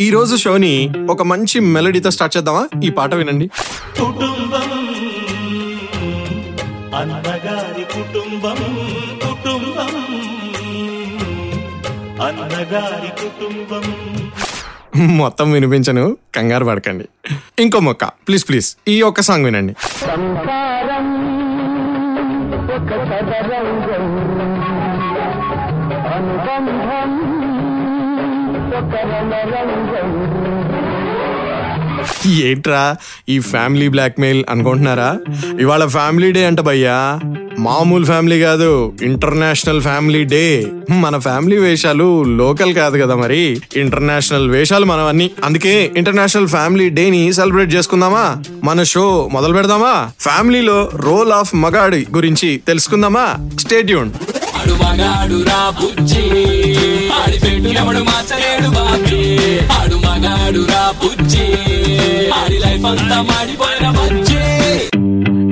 ఈ రోజు షోని ఒక మంచి మెలడీతో స్టార్ట్ చేద్దామా? ఈ పాట వినండి. కుటుంబం అన్నగారి కుటుంబం కుటుంబం. అన్నగారి కుటుంబం. మొత్తం వినిపించను. కంగారు పడకండి. ఇంకో మొక్క. ప్లీజ్ ప్లీజ్ ఈ ఒక్క సాంగ్ వినండి. అనుబంధం ఏంట్రా ఈ ఫ్యామిలీ బ్లాక్మెయిల్ అనుకుంటున్నారా? ఇవాళ ఫ్యామిలీ డే అంట భయ్యా. మామూలు ఫ్యామిలీ కాదు ఇంటర్నేషనల్ ఫ్యామిలీ డే. మన ఫ్యామిలీ వేషాలు లోకల్ కాదు కదా మరి. ఇంటర్నేషనల్ వేషాలు మనం అన్ని అందుకే ఇంటర్నేషనల్ ఫ్యామిలీ డే ని సెలబ్రేట్ చేసుకుందామా? మన షో మొదలు పెడదామా? ఫ్యామిలీలో రోల్ ఆఫ్ మగాడి గురించి తెలుసుకుందామా? స్టేట్యూన్. ఆడి పెట్టు ఎవడు మార్చలేడు బాబీ. ఆడు మగాడు రా పుచ్చి ఆడి లైఫ్ అంతా మాడిపోయిన మంచి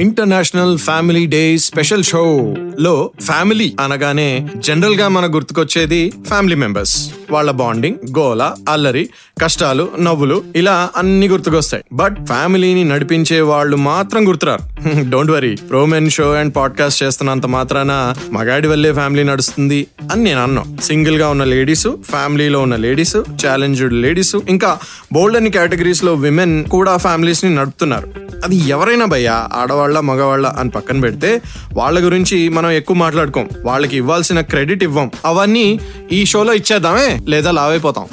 international family day special show లో ఫ్యామిలీ అనగానే జనరల్గా మనకు గుర్తుకొచ్చేది ఫ్యామిలీ మెంబర్స్. వాళ్ళ బాండింగ్ గోల అల్లరి కష్టాలు నవ్వులు ఇలా అన్ని గుర్తుకొస్తాయి. బట్ ఫ్యామిలీని నడిపించే వాళ్ళు మాత్రం గుర్తురారు. Don't worry pro men show and podcast చేస్తున్నంత మాత్రాన మగాడి వల్లే ఫ్యామిలీ నడుస్తుంది అని నేను అన్నా. సింగిల్గా ఉన్న లేడీస్ ఫ్యామిలీలో ఉన్న లేడీస్ ఛాలెంజ్డ్ లేడీస్ ఇంకా బోల్డ్ అని కేటగిరీస్లో విమెన్ కూడా ఫ్యామిలీస్ని నడుపుతున్నారు. అది ఎవరైనా భయ్యా ఆడవాళ్ళు మగవాళ్ళ అని పక్కన పెడితే వాళ్ళ గురించి మనం ఎక్కువ మాట్లాడుకోం. వాళ్ళకి ఇవ్వాల్సిన క్రెడిట్ ఇవ్వం. అవన్నీ ఈ షోలో ఇచ్చేద్దామే లేదా లావైపోతాం.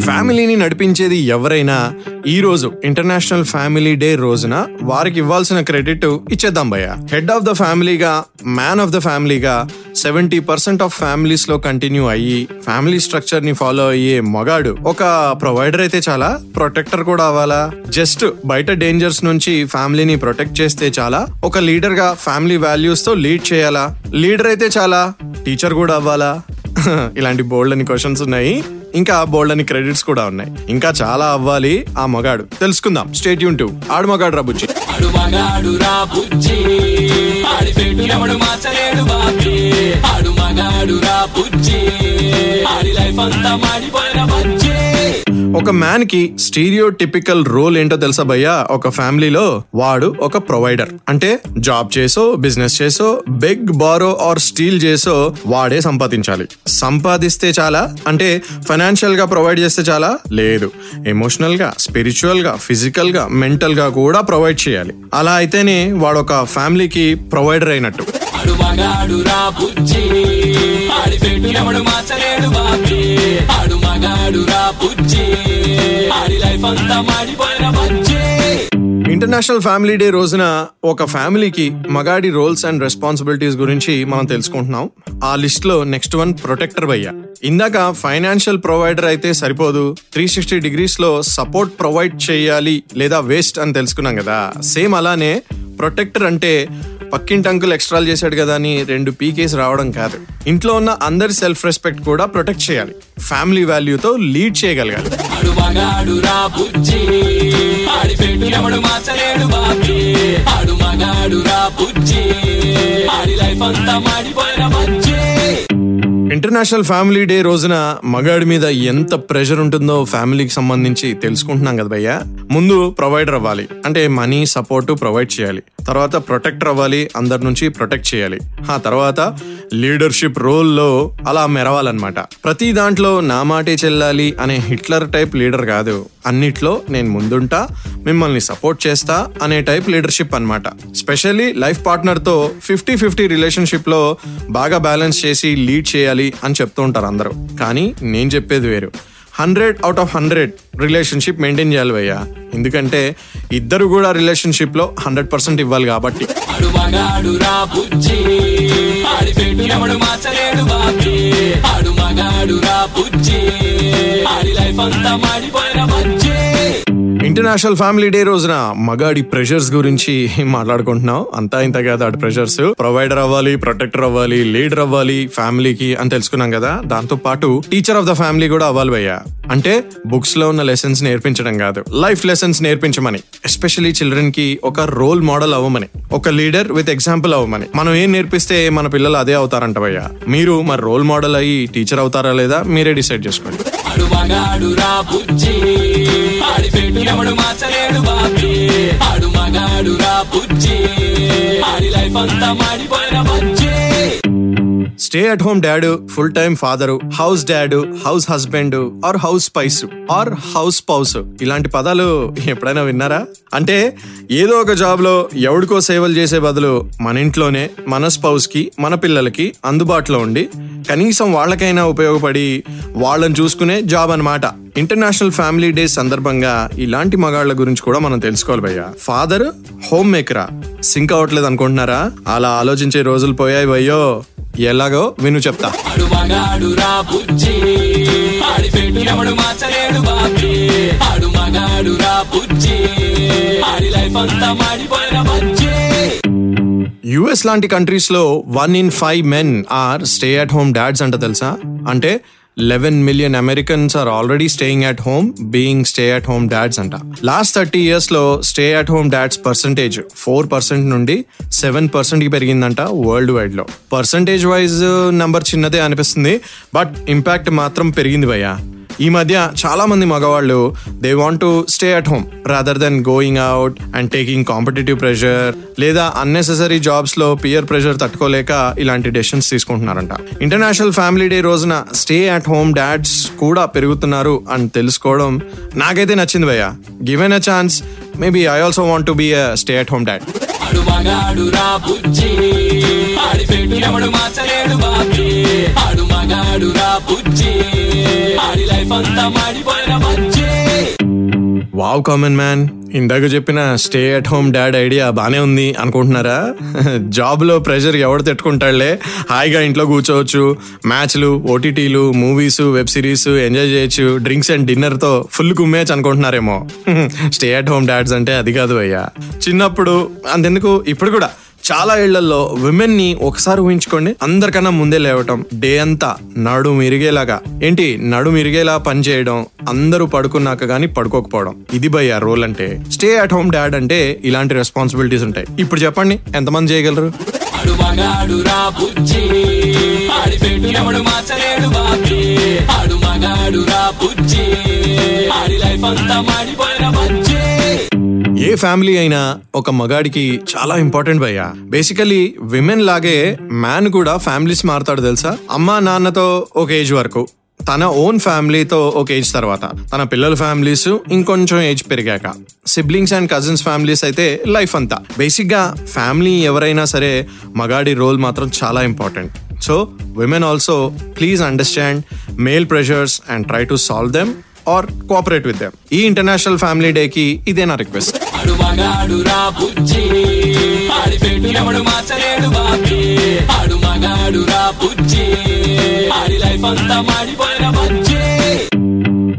ఫ్యామిలీని నడిపించేది ఎవరైనా ఈ రోజు ఇంటర్నేషనల్ ఫ్యామిలీ డే రోజున వారికి ఇవ్వాల్సిన క్రెడిట్ ఇచ్చేద్దాం భయ్య. హెడ్ ఆఫ్ ద ఫ్యామిలీగా మ్యాన్ ఆఫ్ ద ఫ్యామిలీగా సెవెంటీ పర్సెంట్ ఆఫ్ ఫ్యామిలీస్లో కంటిన్యూ అయ్యి ఫ్యామిలీ స్ట్రక్చర్ని ఫాలో అయ్యే మగాడు ఒక ప్రొవైడర్ అయితే చాలా ప్రొటెక్టర్ కూడా అవ్వాలా? జస్ట్ బయట డేంజర్స్ నుంచి ఫ్యామిలీని ప్రొటెక్ట్ చేస్తే చాలా ఒక లీడర్గా ఫ్యామిలీ వాల్యూస్తో లీడ్ చేయాలా? లీడర్ అయితే చాలా టీచర్ కూడా అవ్వాలా? ఇలాంటి బోల్డ్ అని క్వశ్చన్స్ ఉన్నాయి. ఇంకా బోల్డ్ అని క్రెడిట్స్ కూడా ఉన్నాయి. ఇంకా చాలా అవ్వాలి ఆ మగాడు. తెలుసుకుందాం. స్టేట్ యూన్ టు ఆడు మగాడు రబుచ్చి రా బుజ్జి. ఆడు మగాడు రా బుజ్జి. ఆడి లైఫ్ అంతా మాడిపోయిన ఒక మ్యాన్కి స్టీరియో టిపికల్ రోల్ ఏంటో తెలుసా భయ్యా? ఒక ఫ్యామిలీలో వాడు ఒక ప్రొవైడర్ అంటే జాబ్ చేసో బిజినెస్ చేసో బిగ్ బారో ఆర్ స్టీల్ చేసో వాడే సంపాదించాలి. సంపాదిస్తే చాలా అంటే ఫైనాన్షియల్గా ప్రొవైడ్ చేస్తే చాలా? లేదు. ఎమోషనల్గా స్పిరిచువల్గా ఫిజికల్గా మెంటల్గా కూడా ప్రొవైడ్ చేయాలి. అలా అయితేనే వాడు ఒక ఫ్యామిలీకి ప్రొవైడర్ అయినట్టు. ఆడు మగాడు రా బుజ్జి. ఆడి పెట్టు ఎవడు మార్చలేడు బాబీ. ఆడు మగాడు రా బుజ్జి. ఆడి లైఫ్ అంతా మాడిపోయిన బుజ్జి. ఇంటర్నేషనల్ ఫ్యామిలీ డే రోజున ఒక ఫ్యామిలీకి మగాడి రోల్స్ అండ్ రెస్పాన్సిబిలిటీస్ గురించి మనం తెలుసుకుంటున్నాం. ఆ లిస్ట్లో నెక్స్ట్ వన్ ప్రొటెక్టర్ భయ్య. ఇందాక ఫైనాన్షియల్ ప్రొవైడర్ అయితే సరిపోదు త్రీ సిక్స్టీ డిగ్రీస్లో సపోర్ట్ ప్రొవైడ్ చేయాలి లేదా వేస్ట్ అని తెలుసుకున్నాం కదా. సేమ్ అలానే ప్రొటెక్టర్ అంటే పక్కింటి అంకుల్ ఎక్స్ట్రాల్ చేశాడు కదా అని రెండు పీకేస్ రావడం కాదు. ఇంట్లో ఉన్న అందరి సెల్ఫ్ రెస్పెక్ట్ కూడా ప్రొటెక్ట్ చేయాలి. ఫ్యామిలీ వాల్యూతో లీడ్ చేయగలగాలి. ఆడి లైఫ్ అంతా మాడిపోయిన ఇంటర్నేషనల్ ఫ్యామిలీ డే రోజున మగాడి మీద ఎంత ప్రెషర్ ఉంటుందో ఫ్యామిలీకి సంబంధించి తెలుసుకుంటున్నాం కదా భయ్య. ముందు ప్రొవైడర్ అవ్వాలి. అంటే మనీ సపోర్ట్ ప్రొవైడ్ చేయాలి. తర్వాత ప్రొటెక్టర్ అవ్వాలి అందరి నుంచి ప్రొటెక్ట్ చేయాలి. ఆ తర్వాత లీడర్షిప్ రోల్లో అలా మెరవాలన్నమాట. ప్రతి దాంట్లో నా మాటే చెల్లాలి అనే హిట్లర్ టైప్ లీడర్ కాదు. అన్నిట్లో నేను ముందుంటా మిమ్మల్ని సపోర్ట్ చేస్తా అనే టైప్ లీడర్షిప్ అన్నమాట. స్పెషల్లీ లైఫ్ పార్ట్నర్తో ఫిఫ్టీ ఫిఫ్టీ రిలేషన్షిప్లో బాగా బ్యాలెన్స్ చేసి లీడ్ చేయాలి అని చెప్తూ ఉంటారు అందరూ. కానీ నేను చెప్పేది వేరు. Hundred out of hundred relationship maintain చేయాలి భయ్యా. ఎందుకంటే ఇద్దరు కూడా రిలేషన్షిప్లో హండ్రెడ్ పర్సెంట్ ఇవ్వాలి కాబట్టి. ఆడి లైఫ్ అంతా మాడిపోయిన మంచి ఇంటర్నేషనల్ ఫ్యామిలీ డే రోజున మగాడి ప్రెషర్స్ గురించి మాట్లాడుకుంటున్నాం. అంతా ఇంత కాదు ఆడి ప్రెషర్స్. ప్రొవైడర్ అవ్వాలి ప్రొటెక్టర్ అవ్వాలి లీడర్ అవ్వాలి ఫ్యామిలీకి అని తెలుసుకున్నాం కదా. దాంతో పాటు టీచర్ ఆఫ్ ద ఫ్యామిలీ కూడా అవ్వాలి భయ్యా. అంటే బుక్స్లో ఉన్న లెసన్స్ నేర్పించడం కాదు. లైఫ్ లెసన్స్ నేర్పించమని. ఎస్పెషలీ చిల్డ్రన్కి ఒక రోల్ మోడల్ అవ్వమని. ఒక లీడర్ విత్ ఎగ్జాంపుల్ అవ్వమని. మనం ఏం నేర్పిస్తే మన పిల్లలు అదే అవుతారంట భయ్యా. మీరు మరి రోల్ మోడల్ అయ్యి టీచర్ అవుతారా లేదా మీరే డిసైడ్ చేసుకోండి. ఆడు ఎవడు మార్చలేడు బాబీ. ఆడు మగాడు రా బుజ్జి. ఆడి లైఫ్ అంతా మాడిపోయిన bajji. Stay at home dad full time father house dad house husband or house spice or house spouse ఇలాంటి పదాలు ఎప్పుడైనా విన్నారా? అంటే ఏదో ఒక జాబ్లో ఎవడికో సేవలు చేసే బదులు మన ఇంట్లోనే మన స్పౌస్కి మన పిల్లలకి అందుబాటులో ఉండి కనీసం వాళ్ళకైనా ఉపయోగపడి వాళ్ళని చూసుకునే జాబ్ అనమాట ఇంటర్నేషనల్ ఫ్యామిలీ డే సందర్భంగా ఇలాంటి మగాళ్ళ గురించి కూడా మనం తెలుసుకోవాలి భయ్య. ఫాదర్ హోమ్ మేకరా సింక్ అవ్వట్లేదు అనుకుంటున్నారా? అలా ఆలోచించే రోజులు పోయాయి భయ్యో. ఎలాగో విను చెప్తా. యుఎస్ లాంటి కంట్రీస్లో one in five men are stay at home dads అంట తెలుసా? అంటే eleven million Americans are already staying at home being stay at home dads అంట. లాస్ట్ థర్టీ ఇయర్స్లో stay at home dads percentage four percent నుండి seven పర్సెంట్కి పెరిగిందంట world వైడ్లో. Percentage wise number చిన్నదే అనిపిస్తుంది బట్ ఇంపాక్ట్ మాత్రం పెరిగింది భయ్యా. ఈ మధ్య చాలా మంది మగవాళ్ళు they want to stay at home rather than going out and taking competitive pressure లేదా అన్నెసెసరీ జాబ్స్లో పియర్ ప్రెషర్ తట్టుకోలేక ఇలాంటి డెసిషన్స్ తీసుకుంటున్నారంట. ఇంటర్నేషనల్ ఫ్యామిలీ డే రోజున స్టే అట్ హోమ్ డాడ్స్ కూడా పెరుగుతున్నారు అని తెలుసుకోవడం నాకైతే నచ్చింది భయ్య. Given a chance maybe I also want to be a stay at home dad ఆడు ఆడి లైఫ్ అంతా మాడిపోయిన మంచి వావ్ కామన్ మ్యాన్ ఇందాక చెప్పిన stay at home dad idea బాగానే ఉంది అనుకుంటున్నారా? జాబ్లో ప్రెషర్ ఎవడు తెట్టుకుంటాడులే? హాయిగా ఇంట్లో కూర్చోవచ్చు. మ్యాచ్లు ఓటీటీలు మూవీస్ వెబ్ సిరీస్ ఎంజాయ్ చేయొచ్చు. డ్రింక్స్ అండ్ డిన్నర్తో ఫుల్ కుమ్మేయచ్చు అనుకుంటున్నారేమో. స్టే అట్ హోమ్ డాడ్స్ అంటే అది కాదు అయ్యా. చిన్నప్పుడు అంతెందుకు? ఇప్పుడు కూడా. చాలా ఇళ్ళలో విమెన్ని ఒకసారి ఊహించుకోండి అందరికన్నా ముందే లేవటం డే అంతా నడు మిరిగేలాగా ఏంటి నడు మిరిగేలా పని చేయడం అందరూ పడుకున్నాక గానీ పడుకోకపోవడం. ఇది భయ రోల్ అంటే. స్టే అట్ హోమ్ డాడ్ అంటే ఇలాంటి రెస్పాన్సిబిలిటీస్ ఉంటాయి. ఇప్పుడు చెప్పండి ఎంతమంది చేయగలరు? ఆడు మగాడు ఏ ఫ్యామిలీ అయినా ఒక మగాడికి చాలా ఇంపార్టెంట్ భయ్యా. బేసికలీ విమెన్ లాగే మ్యాన్ కూడా ఫ్యామిలీస్ మారుతాడు తెలుసా? అమ్మా నాన్నతో ఒక ఏజ్ వరకు. తన ఓన్ ఫ్యామిలీతో ఒక ఏజ్ తర్వాత. తన పిల్లల ఫ్యామిలీస్ ఇంకొంచెం ఏజ్ పెరిగాక. సిబ్లింగ్స్ అండ్ కజిన్స్ ఫ్యామిలీస్ అయితే లైఫ్ అంతా. బేసిక్గా ఫ్యామిలీ ఎవరైనా సరే మగాడి రోల్ మాత్రం చాలా important. So women also please understand male pressures and try to solve them or cooperate with them ఈ ఇంటర్నేషనల్ ఫ్యామిలీ డేకి ఇదే నా రిక్వెస్ట్ ఆడు మగాడు రా బుజ్జి. ఆడి పెట్టు ఎవడు మార్చలేడు బాబీ. ఆడు మగాడు రా బుజ్జి. ఆడి లైఫ్ అంతా మాడిపోయిన బుజ్జి.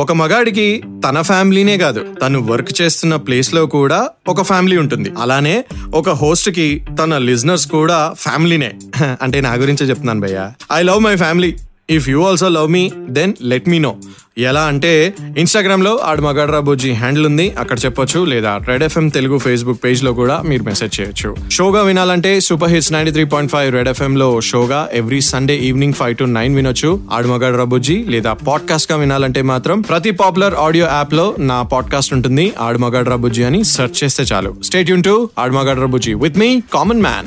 ఒక మగాడికి తన ఫ్యామిలీనే కాదు తను వర్క్ చేస్తున్న ప్లేస్లో కూడా ఒక ఫ్యామిలీ ఉంటుంది. అలానే ఒక హోస్ట్కి తన లిజనర్స్ కూడా ఫ్యామిలీనే. అంటే నా గురించే చెప్తున్నాను భయ్య. I love my family. If you also love me then let me know. ఎలా అంటే ఇన్స్టాగ్రామ్లో ఆడు మగాడ్రా బుజ్జి హ్యాండిల్ ఉంది అక్కడ చెప్పొచ్చు లేదా రెడ్ ఎఫ్ఎం తెలుగు ఫేస్బుక్ పేజ్లో కూడా మీరు మెసేజ్ చేయొచ్చు. షోగా వినాలంటే super hits ninety three point five Red FM లో షోగా every Sunday evening five to nine వినొచ్చు. ఆడు మగాడ్రా బుజ్జి లేదా పాడ్కాస్ట్గా వినాలంటే మాత్రం ప్రతి పాపులర్ ఆడియో యాప్లో నా పాడ్కాస్ట్ ఉంటుంది ఆడు మగాడ్రా బుజ్జి అని సెర్చ్ చేస్తే చాలు. స్టేట్ యూన్ టు ఆడు మగాడ్రా బుజ్జి విత్ మీ కామన్ మ్యాన్